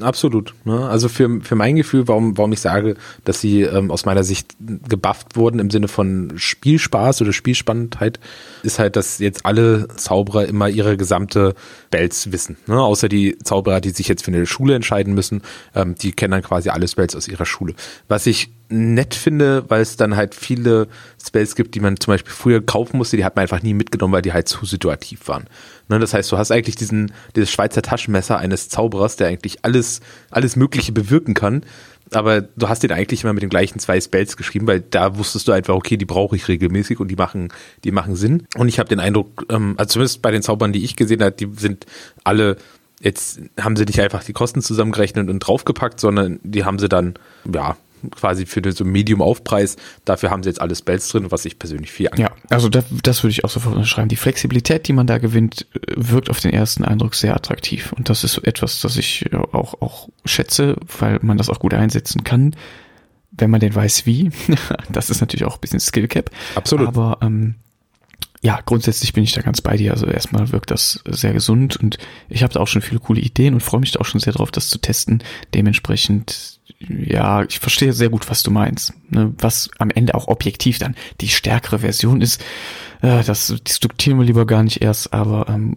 Absolut. Ne? Also für, für mein Gefühl, warum, warum ich sage, dass sie ähm, aus meiner Sicht gebufft wurden im Sinne von Spielspaß oder Spielspannendheit, ist halt, dass jetzt alle Zauberer immer ihre gesamte Spells wissen. Ne? Außer die Zauberer, die sich jetzt für eine Schule entscheiden müssen, ähm, die kennen dann quasi alle Spells aus ihrer Schule. Was ich nett finde, weil es dann halt viele Spells gibt, die man zum Beispiel früher kaufen musste, die hat man einfach nie mitgenommen, weil die halt zu situativ waren. Ne, das heißt, du hast eigentlich diesen, dieses Schweizer Taschenmesser eines Zauberers, der eigentlich alles, alles Mögliche bewirken kann. Aber du hast den eigentlich immer mit den gleichen zwei Spells geschrieben, weil da wusstest du einfach, okay, die brauche ich regelmäßig und die machen, die machen Sinn. Und ich habe den Eindruck, ähm, also zumindest bei den Zaubern, die ich gesehen habe, die sind alle jetzt haben sie nicht einfach die Kosten zusammengerechnet und draufgepackt, sondern die haben sie dann, ja, quasi für den so Medium-Aufpreis. Dafür haben sie jetzt alle Spells drin, was ich persönlich viel angeht. Ja, also das, das würde ich auch sofort unterschreiben. Die Flexibilität, die man da gewinnt, wirkt auf den ersten Eindruck sehr attraktiv. Und das ist etwas, das ich auch, auch schätze, weil man das auch gut einsetzen kann, wenn man denn weiß, wie. [laughs] das ist natürlich auch ein bisschen Skill Cap. Absolut. Aber ähm, ja, grundsätzlich bin ich da ganz bei dir. Also erstmal wirkt das sehr gesund und ich habe da auch schon viele coole Ideen und freue mich da auch schon sehr drauf, das zu testen. Dementsprechend, ja, ich verstehe sehr gut, was du meinst. Ne? Was am Ende auch objektiv dann die stärkere Version ist, äh, das diskutieren wir lieber gar nicht erst, aber ähm,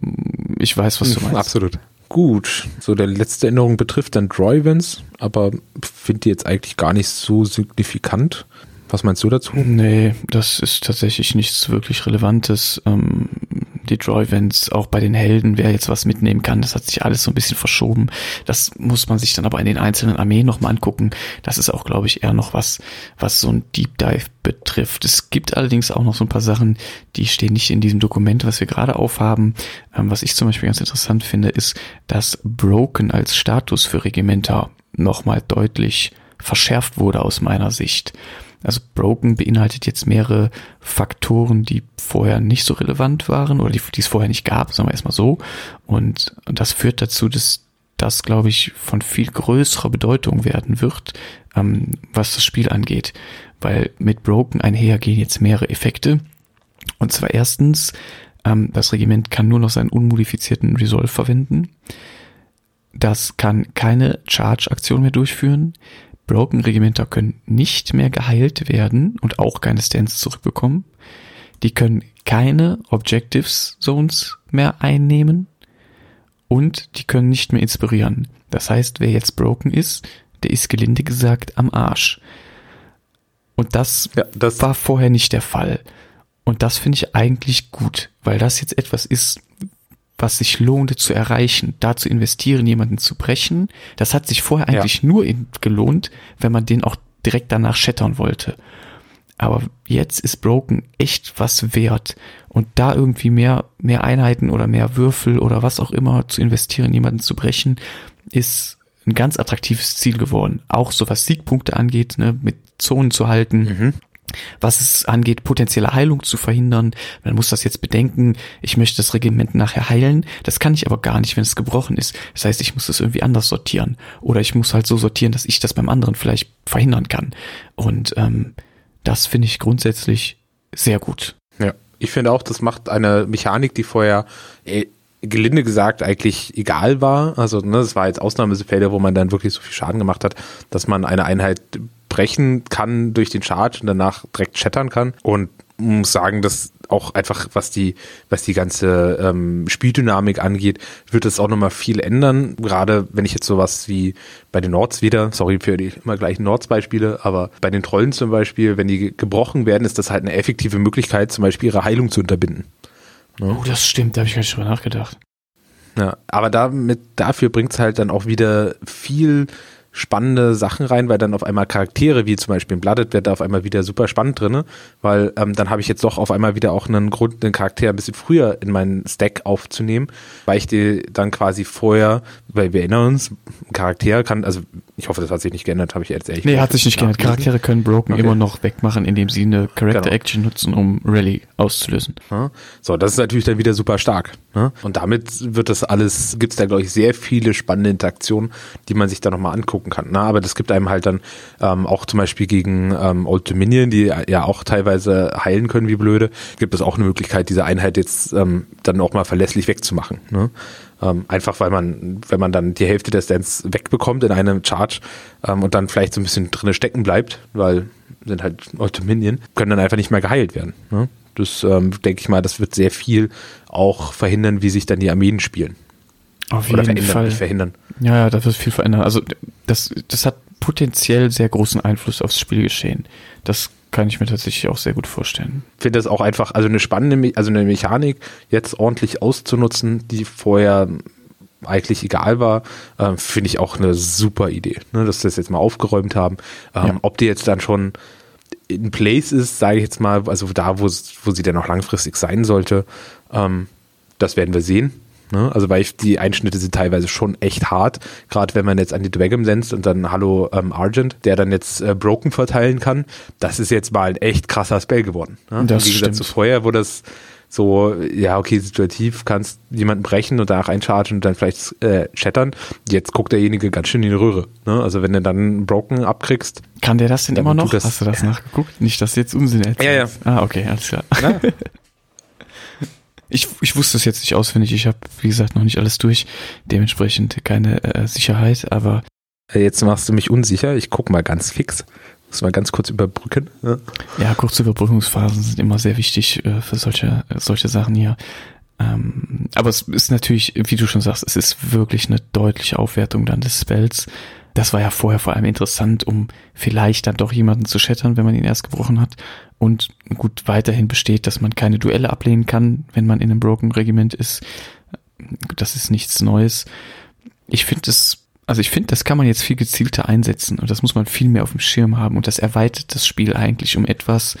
ich weiß, was du meinst. Absolut. Gut, so der letzte Änderung betrifft dann Draw-Events, aber finde die jetzt eigentlich gar nicht so signifikant. Was meinst du dazu? Nee, das ist tatsächlich nichts wirklich Relevantes. Ähm, die Draw-Events, auch bei den Helden, wer jetzt was mitnehmen kann, das hat sich alles so ein bisschen verschoben. Das muss man sich dann aber in den einzelnen Armeen nochmal angucken. Das ist auch, glaube ich, eher noch was, was so ein Deep Dive betrifft. Es gibt allerdings auch noch so ein paar Sachen, die stehen nicht in diesem Dokument, was wir gerade aufhaben. Ähm, was ich zum Beispiel ganz interessant finde, ist, dass Broken als Status für Regimenter nochmal deutlich verschärft wurde aus meiner Sicht. Also Broken beinhaltet jetzt mehrere Faktoren, die vorher nicht so relevant waren oder die, die es vorher nicht gab, sagen wir erstmal so. Und das führt dazu, dass das, glaube ich, von viel größerer Bedeutung werden wird, ähm, was das Spiel angeht. Weil mit Broken einhergehen jetzt mehrere Effekte. Und zwar erstens, ähm, das Regiment kann nur noch seinen unmodifizierten Resolve verwenden. Das kann keine Charge-Aktion mehr durchführen. Broken Regimenter können nicht mehr geheilt werden und auch keine Stands zurückbekommen. Die können keine Objectives Zones mehr einnehmen und die können nicht mehr inspirieren. Das heißt, wer jetzt broken ist, der ist gelinde gesagt am Arsch. Und das, ja, das war vorher nicht der Fall. Und das finde ich eigentlich gut, weil das jetzt etwas ist, was sich lohnte zu erreichen, da zu investieren, jemanden zu brechen. Das hat sich vorher eigentlich ja. nur gelohnt, wenn man den auch direkt danach schettern wollte. Aber jetzt ist Broken echt was wert. Und da irgendwie mehr, mehr Einheiten oder mehr Würfel oder was auch immer zu investieren, jemanden zu brechen, ist ein ganz attraktives Ziel geworden. Auch so was Siegpunkte angeht, ne, mit Zonen zu halten. Mhm. Was es angeht, potenzielle Heilung zu verhindern. Man muss das jetzt bedenken. Ich möchte das Regiment nachher heilen. Das kann ich aber gar nicht, wenn es gebrochen ist. Das heißt, ich muss es irgendwie anders sortieren. Oder ich muss halt so sortieren, dass ich das beim anderen vielleicht verhindern kann. Und ähm, das finde ich grundsätzlich sehr gut. Ja, ich finde auch, das macht eine Mechanik, die vorher äh, gelinde gesagt eigentlich egal war. Also ne, das war jetzt Ausnahmefälle, wo man dann wirklich so viel Schaden gemacht hat, dass man eine Einheit brechen kann durch den Charge und danach direkt shattern kann. Und muss sagen, dass auch einfach, was die, was die ganze ähm, Spieldynamik angeht, wird es auch nochmal viel ändern. Gerade wenn ich jetzt sowas wie bei den Nords wieder, sorry für die immer gleichen Nords-Beispiele, aber bei den Trollen zum Beispiel, wenn die gebrochen werden, ist das halt eine effektive Möglichkeit, zum Beispiel ihre Heilung zu unterbinden. Ne? Oh, das stimmt, da habe ich gar nicht drüber nachgedacht. Ja, aber damit, dafür bringt es halt dann auch wieder viel spannende Sachen rein, weil dann auf einmal Charaktere, wie zum Beispiel in Blooded, wird da auf einmal wieder super spannend drinne, weil ähm, dann habe ich jetzt doch auf einmal wieder auch einen Grund, den Charakter ein bisschen früher in meinen Stack aufzunehmen, weil ich die dann quasi vorher, weil wir erinnern uns, ein Charakter kann, also ich hoffe, das hat sich nicht geändert, habe ich jetzt ehrlich Nee, hat sich nicht geändert. Charaktere können Broken okay. immer noch wegmachen, indem sie eine Character genau. Action nutzen, um Rally auszulösen. So, das ist natürlich dann wieder super stark. Ne? Und damit wird das alles, gibt es da, glaube ich, sehr viele spannende Interaktionen, die man sich da nochmal angucken kann. Ne? Aber das gibt einem halt dann ähm, auch zum Beispiel gegen ähm, Old Dominion, die ja auch teilweise heilen können wie blöde, gibt es auch eine Möglichkeit, diese Einheit jetzt ähm, dann auch mal verlässlich wegzumachen. Ne? Ähm, einfach weil man, wenn man dann die Hälfte des Stands wegbekommt in einem Charge ähm, und dann vielleicht so ein bisschen drinne stecken bleibt, weil sind halt Old Dominion, können dann einfach nicht mehr geheilt werden. Ne? Das ähm, denke ich mal, das wird sehr viel auch verhindern, wie sich dann die Armeen spielen. Auf Oder jeden Fall. Nicht verhindern. Ja, ja, das wird viel verändern. Also das, das hat potenziell sehr großen Einfluss aufs Spielgeschehen. Das kann ich mir tatsächlich auch sehr gut vorstellen. Ich finde das auch einfach, also eine spannende, also eine Mechanik jetzt ordentlich auszunutzen, die vorher eigentlich egal war, äh, finde ich auch eine super Idee, ne, dass sie das jetzt mal aufgeräumt haben. Ähm, ja. Ob die jetzt dann schon in place ist, sage ich jetzt mal, also da, wo, wo sie dann auch langfristig sein sollte, ähm, das werden wir sehen. Ne? Also weil ich, die Einschnitte sind teilweise schon echt hart, gerade wenn man jetzt an die Dragon senzt und dann Hallo ähm, Argent, der dann jetzt äh, Broken verteilen kann, das ist jetzt mal ein echt krasser Spell geworden. Ne? Das Im Gegensatz stimmt. zu vorher, wo das so, ja, okay, situativ kannst jemanden brechen und danach einchargen und dann vielleicht äh, shattern. Jetzt guckt derjenige ganz schön in die Röhre. Ne? Also wenn du dann Broken abkriegst. Kann der das denn immer noch? Das, Hast du das [laughs] nachgeguckt? Nicht, dass du jetzt Unsinn erzählst. Ja, ja. Ah, okay, alles klar. [laughs] ich, ich wusste es jetzt nicht auswendig. Ich habe, wie gesagt, noch nicht alles durch. Dementsprechend keine äh, Sicherheit, aber. Jetzt machst du mich unsicher. Ich guck mal ganz fix. Muss mal ganz kurz überbrücken. Ja, ja kurze Überbrückungsphasen sind immer sehr wichtig äh, für solche, solche Sachen hier. Ähm, aber es ist natürlich, wie du schon sagst, es ist wirklich eine deutliche Aufwertung dann des Spells. Das war ja vorher vor allem interessant, um vielleicht dann doch jemanden zu shattern, wenn man ihn erst gebrochen hat. Und gut, weiterhin besteht, dass man keine Duelle ablehnen kann, wenn man in einem Broken Regiment ist. Das ist nichts Neues. Ich finde es also ich finde, das kann man jetzt viel gezielter einsetzen und das muss man viel mehr auf dem Schirm haben und das erweitert das Spiel eigentlich um etwas,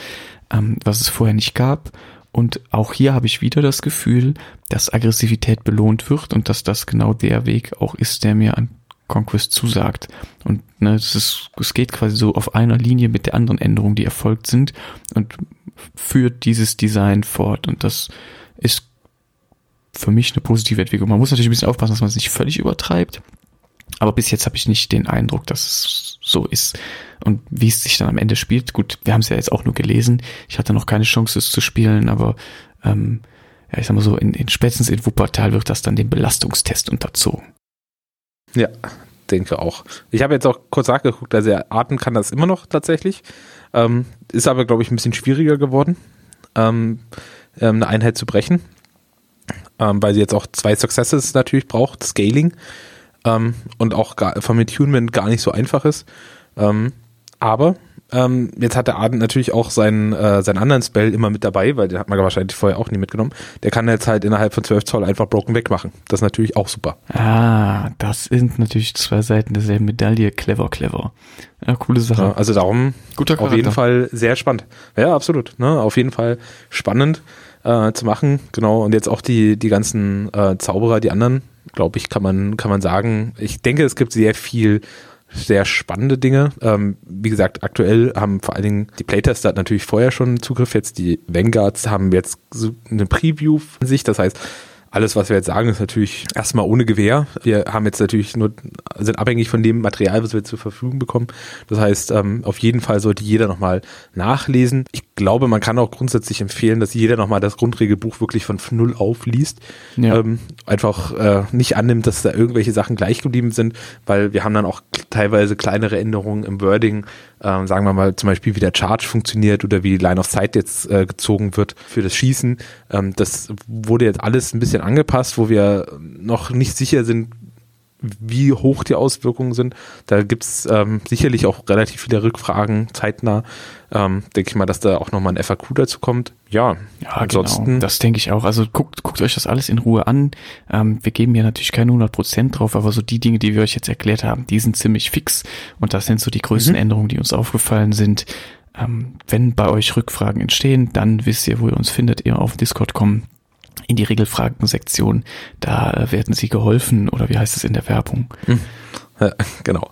ähm, was es vorher nicht gab. Und auch hier habe ich wieder das Gefühl, dass Aggressivität belohnt wird und dass das genau der Weg auch ist, der mir an Conquest zusagt. Und ne, es, ist, es geht quasi so auf einer Linie mit der anderen Änderungen, die erfolgt sind und führt dieses Design fort. Und das ist für mich eine positive Entwicklung. Man muss natürlich ein bisschen aufpassen, dass man es nicht völlig übertreibt. Aber bis jetzt habe ich nicht den Eindruck, dass es so ist. Und wie es sich dann am Ende spielt, gut, wir haben es ja jetzt auch nur gelesen. Ich hatte noch keine Chance, es zu spielen, aber ähm, ja, ich sag mal so, in, in spätestens in Wuppertal wird das dann dem Belastungstest unterzogen. Ja, denke auch. Ich habe jetzt auch kurz nachgeguckt, also Arten kann das immer noch tatsächlich. Ähm, ist aber, glaube ich, ein bisschen schwieriger geworden, ähm, ähm, eine Einheit zu brechen. Ähm, weil sie jetzt auch zwei Successes natürlich braucht, Scaling ähm, und auch gar, vom Attunement gar nicht so einfach ist. Ähm, aber ähm, jetzt hat der Arden natürlich auch seinen, äh, seinen anderen Spell immer mit dabei, weil den hat man wahrscheinlich vorher auch nie mitgenommen. Der kann jetzt halt innerhalb von 12 Zoll einfach Broken wegmachen. Das ist natürlich auch super. Ah, das sind natürlich zwei Seiten derselben Medaille. Clever, clever. Ja, coole Sache. Ja, also darum Guter auf jeden Fall sehr spannend. Ja, absolut. Ne? Auf jeden Fall spannend äh, zu machen. Genau. Und jetzt auch die, die ganzen äh, Zauberer, die anderen glaube ich, kann man, kann man sagen. Ich denke, es gibt sehr viel sehr spannende Dinge. Ähm, wie gesagt, aktuell haben vor allen Dingen die Playtester natürlich vorher schon Zugriff. Jetzt die Vanguards haben jetzt so eine Preview von sich. Das heißt, alles, was wir jetzt sagen, ist natürlich erstmal ohne Gewähr. Wir haben jetzt natürlich nur, sind abhängig von dem Material, was wir zur Verfügung bekommen. Das heißt, ähm, auf jeden Fall sollte jeder nochmal nachlesen. Ich glaube, man kann auch grundsätzlich empfehlen, dass jeder nochmal das Grundregelbuch wirklich von null auf liest. Ja. Ähm, einfach äh, nicht annimmt, dass da irgendwelche Sachen gleich geblieben sind, weil wir haben dann auch teilweise kleinere Änderungen im Wording, ähm, sagen wir mal zum Beispiel, wie der Charge funktioniert oder wie die Line of Sight jetzt äh, gezogen wird für das Schießen. Ähm, das wurde jetzt alles ein bisschen angepasst, wo wir noch nicht sicher sind, wie hoch die Auswirkungen sind. Da gibt's ähm, sicherlich auch relativ viele Rückfragen zeitnah. Ähm, denke ich mal, dass da auch nochmal ein FAQ dazu kommt. Ja, ja ansonsten. Genau. Das denke ich auch. Also guckt, guckt euch das alles in Ruhe an. Ähm, wir geben ja natürlich keine 100 Prozent drauf, aber so die Dinge, die wir euch jetzt erklärt haben, die sind ziemlich fix. Und das sind so die größten mhm. Änderungen, die uns aufgefallen sind. Ähm, wenn bei euch Rückfragen entstehen, dann wisst ihr, wo ihr uns findet, ihr auf Discord kommen in die Regelfragen-Sektion. Da äh, werden sie geholfen oder wie heißt es in der Werbung? Hm. [laughs] Genau.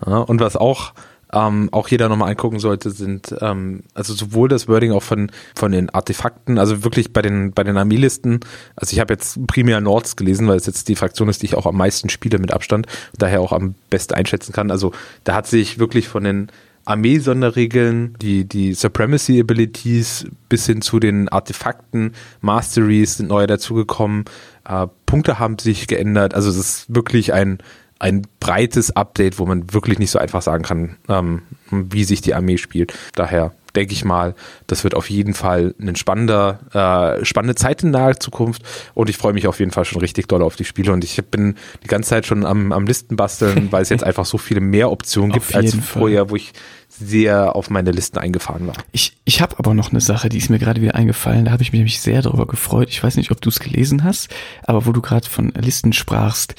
Und was auch ähm, auch jeder nochmal angucken sollte, sind ähm, also sowohl das Wording auch von von den Artefakten, also wirklich bei den bei den Armeelisten. Also ich habe jetzt primär Nords gelesen, weil es jetzt die Fraktion ist, die ich auch am meisten spiele mit Abstand, daher auch am besten einschätzen kann. Also da hat sich wirklich von den Armee-Sonderregeln, die, die Supremacy-Abilities bis hin zu den Artefakten, Masteries sind neu dazugekommen, äh, Punkte haben sich geändert, also es ist wirklich ein, ein breites Update, wo man wirklich nicht so einfach sagen kann, ähm, wie sich die Armee spielt. Daher denke ich mal, das wird auf jeden Fall eine spannender, äh, spannende Zeit in naher Zukunft und ich freue mich auf jeden Fall schon richtig doll auf die Spiele und ich bin die ganze Zeit schon am, am Listen basteln, weil es jetzt [laughs] einfach so viele mehr Optionen gibt als vorher, wo ich sehr auf meine Listen eingefahren war. Ich, ich habe aber noch eine Sache, die ist mir gerade wieder eingefallen, da habe ich mich nämlich sehr darüber gefreut. Ich weiß nicht, ob du es gelesen hast, aber wo du gerade von Listen sprachst,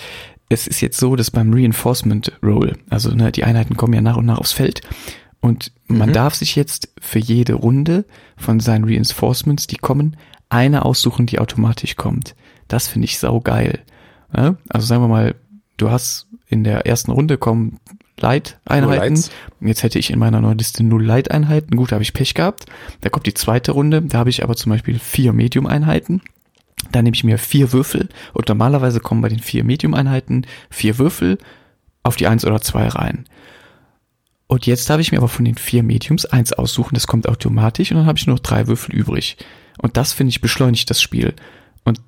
es ist jetzt so, dass beim Reinforcement Roll, also ne, die Einheiten kommen ja nach und nach aufs Feld und man mhm. darf sich jetzt für jede Runde von seinen Reinforcements, die kommen, eine aussuchen, die automatisch kommt. Das finde ich sau geil. Ja? Also sagen wir mal, du hast in der ersten Runde kommen Light-Einheiten. Jetzt hätte ich in meiner neuen Liste null Light-Einheiten. Gut, da habe ich Pech gehabt. Da kommt die zweite Runde. Da habe ich aber zum Beispiel vier Medium-Einheiten. Da nehme ich mir vier Würfel und normalerweise kommen bei den vier Medium-Einheiten vier Würfel auf die eins oder zwei rein. Und jetzt darf ich mir aber von den vier Mediums eins aussuchen, das kommt automatisch und dann habe ich nur noch drei Würfel übrig. Und das finde ich beschleunigt das Spiel. Und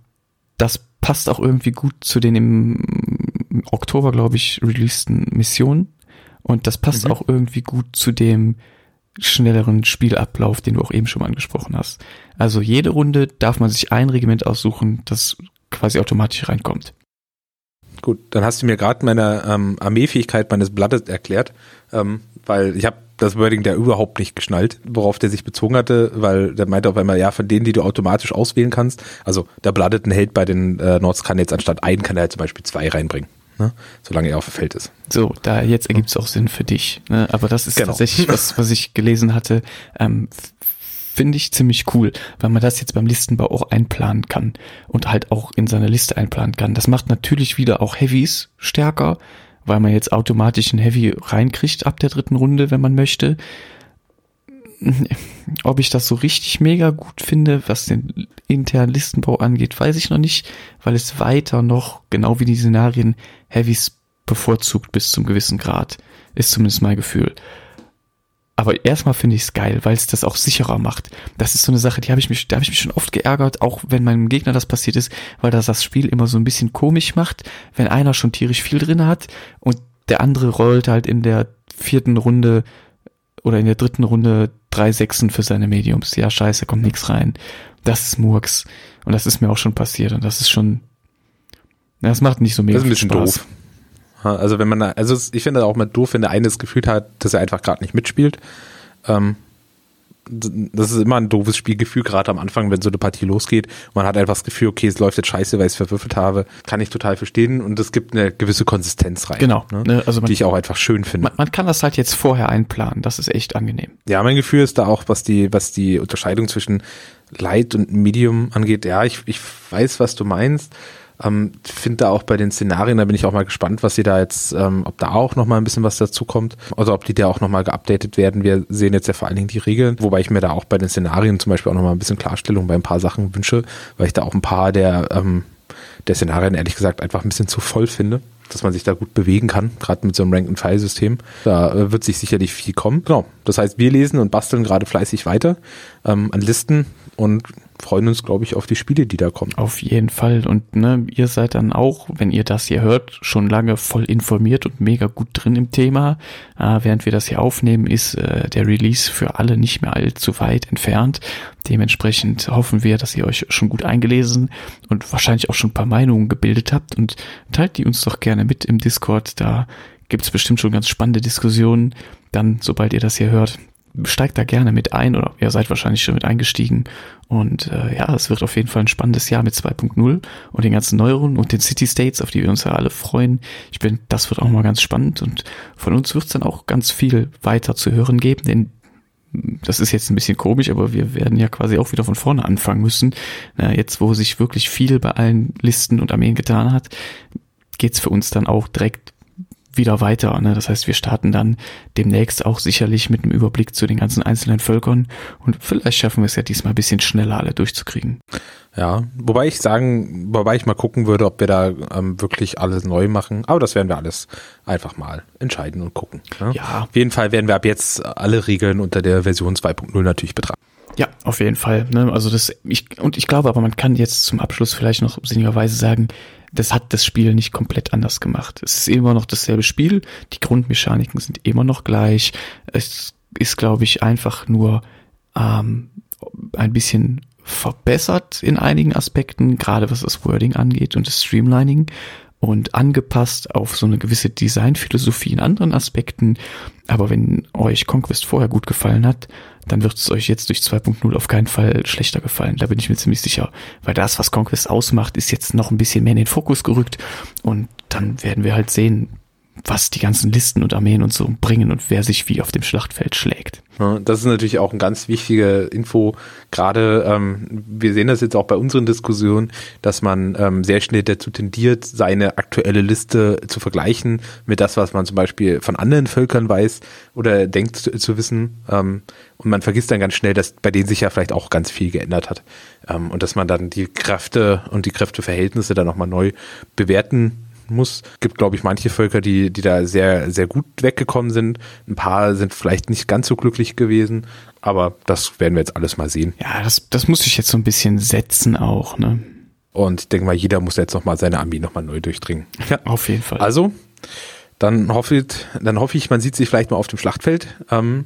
das passt auch irgendwie gut zu den im Oktober, glaube ich, releaseden Missionen. Und das passt mhm. auch irgendwie gut zu dem schnelleren Spielablauf, den du auch eben schon mal angesprochen hast. Also jede Runde darf man sich ein Regiment aussuchen, das quasi automatisch reinkommt. Gut, dann hast du mir gerade meine ähm, Armeefähigkeit meines Blattes erklärt. Ähm, weil ich habe das Wording der überhaupt nicht geschnallt, worauf der sich bezogen hatte, weil der meinte auf einmal, ja, von denen, die du automatisch auswählen kannst, also der Blooded Held bei den äh, Nords kann jetzt anstatt einen, kann er halt zum Beispiel zwei reinbringen. Ne? Solange er auf dem Feld ist. So, da jetzt ergibt es auch Sinn für dich. Ne? Aber das ist genau. tatsächlich was, was ich gelesen hatte. Ähm, finde ich ziemlich cool, weil man das jetzt beim Listenbau auch einplanen kann und halt auch in seine Liste einplanen kann. Das macht natürlich wieder auch Heavies stärker, weil man jetzt automatisch ein Heavy reinkriegt ab der dritten Runde, wenn man möchte. [laughs] Ob ich das so richtig mega gut finde, was den internen Listenbau angeht, weiß ich noch nicht, weil es weiter noch, genau wie die Szenarien, Heavys bevorzugt bis zum gewissen Grad. Ist zumindest mein Gefühl. Aber erstmal finde ich es geil, weil es das auch sicherer macht. Das ist so eine Sache, die habe ich mich, da habe ich mich schon oft geärgert, auch wenn meinem Gegner das passiert ist, weil das das Spiel immer so ein bisschen komisch macht, wenn einer schon tierisch viel drin hat und der andere rollt halt in der vierten Runde oder in der dritten Runde drei Sechsen für seine Mediums. Ja, scheiße, kommt nichts rein. Das ist Murks. Und das ist mir auch schon passiert und das ist schon, das macht nicht so mega das ist ein bisschen Spaß. doof. Also wenn man, also ich finde auch mal doof, wenn der eine das Gefühl hat, dass er einfach gerade nicht mitspielt. Ähm, das ist immer ein doofes Spielgefühl, gerade am Anfang, wenn so eine Partie losgeht. Man hat einfach das Gefühl, okay, es läuft jetzt scheiße, weil ich es verwürfelt habe. Kann ich total verstehen und es gibt eine gewisse Konsistenz rein. Genau. Ne? ne also man, die ich auch einfach schön finde. Man, man, kann das halt jetzt vorher einplanen. Das ist echt angenehm. Ja, mein Gefühl ist da auch, was die, was die Unterscheidung zwischen Light und Medium angeht. Ja, ich, ich weiß, was du meinst. Ähm, Finde da auch bei den Szenarien, da bin ich auch mal gespannt, was sie da jetzt, ähm, ob da auch noch mal ein bisschen was dazu kommt. Also ob die da auch noch mal geupdatet werden. Wir sehen jetzt ja vor allen Dingen die Regeln, wobei ich mir da auch bei den Szenarien zum Beispiel auch noch mal ein bisschen Klarstellung bei ein paar Sachen wünsche, weil ich da auch ein paar der, ähm, der Szenarien ehrlich gesagt einfach ein bisschen zu voll finde dass man sich da gut bewegen kann, gerade mit so einem Rank-and-File-System. Da äh, wird sich sicherlich viel kommen. Genau. Das heißt, wir lesen und basteln gerade fleißig weiter ähm, an Listen und freuen uns, glaube ich, auf die Spiele, die da kommen. Auf jeden Fall. Und ne, ihr seid dann auch, wenn ihr das hier hört, schon lange voll informiert und mega gut drin im Thema. Äh, während wir das hier aufnehmen, ist äh, der Release für alle nicht mehr allzu weit entfernt. Dementsprechend hoffen wir, dass ihr euch schon gut eingelesen und wahrscheinlich auch schon ein paar Meinungen gebildet habt und teilt die uns doch gerne mit im Discord. Da gibt es bestimmt schon ganz spannende Diskussionen. Dann, sobald ihr das hier hört, steigt da gerne mit ein oder ihr seid wahrscheinlich schon mit eingestiegen. Und äh, ja, es wird auf jeden Fall ein spannendes Jahr mit 2.0 und den ganzen Neuerungen und den City States, auf die wir uns ja alle freuen. Ich bin, das wird auch mal ganz spannend und von uns wird es dann auch ganz viel weiter zu hören geben, denn das ist jetzt ein bisschen komisch, aber wir werden ja quasi auch wieder von vorne anfangen müssen. Na, jetzt, wo sich wirklich viel bei allen Listen und Armeen getan hat, geht's für uns dann auch direkt wieder weiter. Ne? Das heißt, wir starten dann demnächst auch sicherlich mit einem Überblick zu den ganzen einzelnen Völkern und vielleicht schaffen wir es ja diesmal ein bisschen schneller alle durchzukriegen. Ja, wobei ich sagen, wobei ich mal gucken würde, ob wir da ähm, wirklich alles neu machen. Aber das werden wir alles einfach mal entscheiden und gucken. Ne? Ja. Auf jeden Fall werden wir ab jetzt alle Regeln unter der Version 2.0 natürlich betrachten. Ja, auf jeden Fall. Ne? Also das, ich, und ich glaube aber, man kann jetzt zum Abschluss vielleicht noch sinnigerweise sagen, das hat das Spiel nicht komplett anders gemacht. Es ist immer noch dasselbe Spiel, die Grundmechaniken sind immer noch gleich. Es ist, glaube ich, einfach nur ähm, ein bisschen verbessert in einigen Aspekten, gerade was das Wording angeht und das Streamlining und angepasst auf so eine gewisse Designphilosophie in anderen Aspekten. Aber wenn euch Conquest vorher gut gefallen hat, dann wird es euch jetzt durch 2.0 auf keinen Fall schlechter gefallen. Da bin ich mir ziemlich sicher. Weil das, was Conquest ausmacht, ist jetzt noch ein bisschen mehr in den Fokus gerückt. Und dann werden wir halt sehen, was die ganzen Listen und Armeen und so bringen und wer sich wie auf dem Schlachtfeld schlägt. das ist natürlich auch ein ganz wichtige Info. Gerade ähm, wir sehen das jetzt auch bei unseren Diskussionen, dass man ähm, sehr schnell dazu tendiert, seine aktuelle Liste zu vergleichen mit das, was man zum Beispiel von anderen Völkern weiß oder denkt zu, zu wissen. Ähm, und man vergisst dann ganz schnell, dass bei denen sich ja vielleicht auch ganz viel geändert hat. Ähm, und dass man dann die Kräfte und die Kräfteverhältnisse dann nochmal neu bewerten muss. Gibt, glaube ich, manche Völker, die, die da sehr, sehr gut weggekommen sind. Ein paar sind vielleicht nicht ganz so glücklich gewesen, aber das werden wir jetzt alles mal sehen. Ja, das, das muss ich jetzt so ein bisschen setzen auch, ne? Und ich denke mal, jeder muss jetzt nochmal seine Armee nochmal neu durchdringen. Ja, auf jeden Fall. Also, dann hoffe, dann hoffe ich, man sieht sich vielleicht mal auf dem Schlachtfeld. Ähm,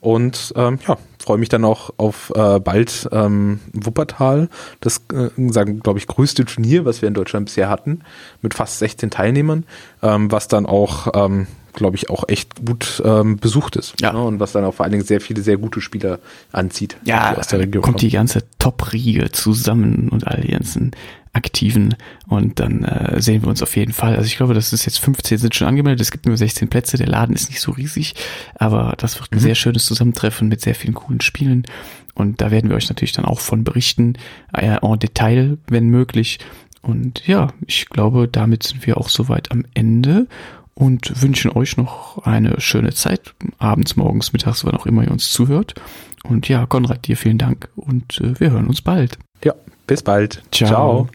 und ähm, ja, freue mich dann auch auf äh, bald ähm, Wuppertal, das äh, sagen glaube ich größte Turnier, was wir in Deutschland bisher hatten, mit fast 16 Teilnehmern, ähm, was dann auch ähm, glaube ich auch echt gut ähm, besucht ist. Ja. Ne? Und was dann auch vor allen Dingen sehr viele sehr gute Spieler anzieht. Ja, aus der Region kommt kommen. die ganze Top-Riege zusammen und all die ganzen Aktiven und dann äh, sehen wir uns auf jeden Fall. Also ich glaube, das ist jetzt 15 sind schon angemeldet, es gibt nur 16 Plätze, der Laden ist nicht so riesig, aber das wird ein mhm. sehr schönes Zusammentreffen mit sehr vielen coolen Spielen und da werden wir euch natürlich dann auch von berichten, äh, en Detail, wenn möglich. Und ja, ich glaube, damit sind wir auch soweit am Ende und wünschen euch noch eine schöne Zeit, abends, morgens, mittags, wann auch immer ihr uns zuhört. Und ja, Konrad, dir vielen Dank und äh, wir hören uns bald. Ja, bis bald. Ciao. Ciao.